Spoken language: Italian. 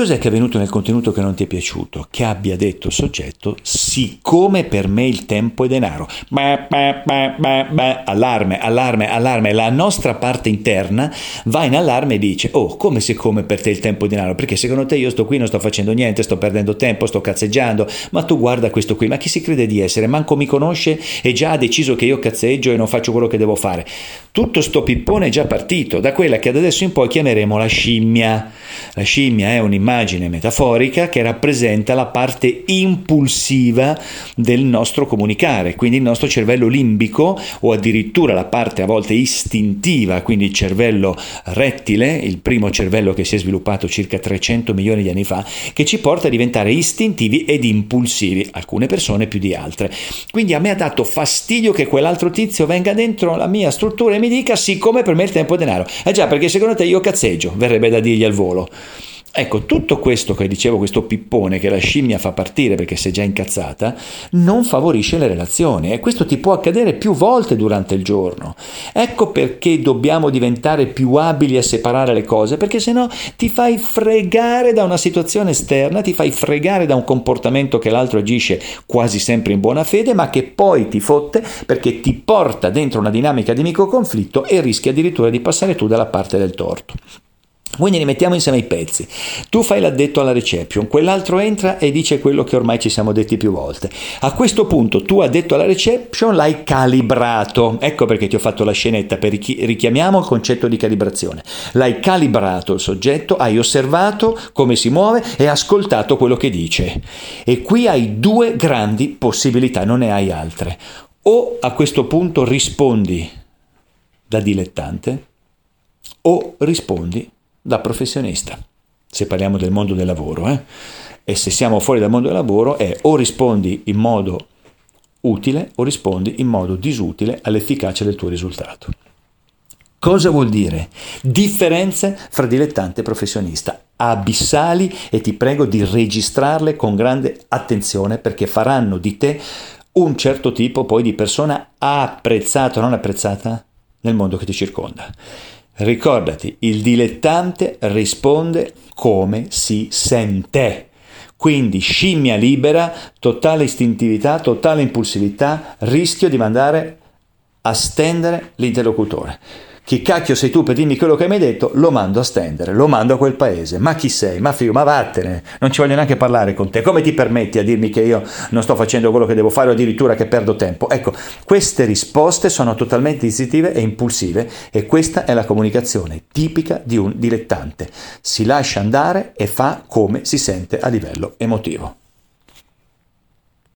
Cos'è che è avvenuto nel contenuto che non ti è piaciuto? Che abbia detto il soggetto, siccome per me il tempo è denaro. Beh, beh, beh, allarme, allarme, allarme. La nostra parte interna va in allarme e dice, oh, come siccome per te il tempo è denaro? Perché secondo te io sto qui, non sto facendo niente, sto perdendo tempo, sto cazzeggiando, ma tu guarda questo qui, ma chi si crede di essere? Manco mi conosce e già ha deciso che io cazzeggio e non faccio quello che devo fare. Tutto sto pippone è già partito da quella che da adesso in poi chiameremo la scimmia. La scimmia è un'immagine immagine metaforica che rappresenta la parte impulsiva del nostro comunicare, quindi il nostro cervello limbico o addirittura la parte a volte istintiva, quindi il cervello rettile, il primo cervello che si è sviluppato circa 300 milioni di anni fa, che ci porta a diventare istintivi ed impulsivi, alcune persone più di altre. Quindi a me ha dato fastidio che quell'altro tizio venga dentro la mia struttura mi dica siccome per me il tempo è denaro. Eh già, perché secondo te io cazzeggio, verrebbe da dirgli al volo. Ecco, tutto questo che dicevo, questo pippone che la scimmia fa partire perché si è già incazzata, non favorisce le relazioni e questo ti può accadere più volte durante il giorno. Ecco perché dobbiamo diventare più abili a separare le cose, perché se no ti fai fregare da una situazione esterna, ti fai fregare da un comportamento che l'altro agisce quasi sempre in buona fede, ma che poi ti fotte perché ti porta dentro una dinamica di microconflitto e rischi addirittura di passare tu dalla parte del torto. Quindi rimettiamo insieme i pezzi. Tu fai l'addetto alla reception, quell'altro entra e dice quello che ormai ci siamo detti più volte. A questo punto tu addetto alla reception l'hai calibrato. Ecco perché ti ho fatto la scenetta per richiamiamo il concetto di calibrazione. L'hai calibrato il soggetto, hai osservato come si muove e ascoltato quello che dice. E qui hai due grandi possibilità, non ne hai altre. O a questo punto rispondi da dilettante o rispondi da professionista, se parliamo del mondo del lavoro. Eh? E se siamo fuori dal mondo del lavoro è o rispondi in modo utile o rispondi in modo disutile all'efficacia del tuo risultato. Cosa vuol dire? Differenze fra dilettante e professionista, abissali e ti prego di registrarle con grande attenzione perché faranno di te un certo tipo poi di persona apprezzata o non apprezzata nel mondo che ti circonda. Ricordati, il dilettante risponde come si sente. Quindi scimmia libera, totale istintività, totale impulsività, rischio di mandare a stendere l'interlocutore. Chi cacchio sei tu per dirmi quello che mi hai detto? Lo mando a stendere, lo mando a quel paese. Ma chi sei? Ma figlio, ma vattene, non ci voglio neanche parlare con te. Come ti permetti a dirmi che io non sto facendo quello che devo fare o addirittura che perdo tempo? Ecco, queste risposte sono totalmente istintive e impulsive e questa è la comunicazione tipica di un dilettante. Si lascia andare e fa come si sente a livello emotivo.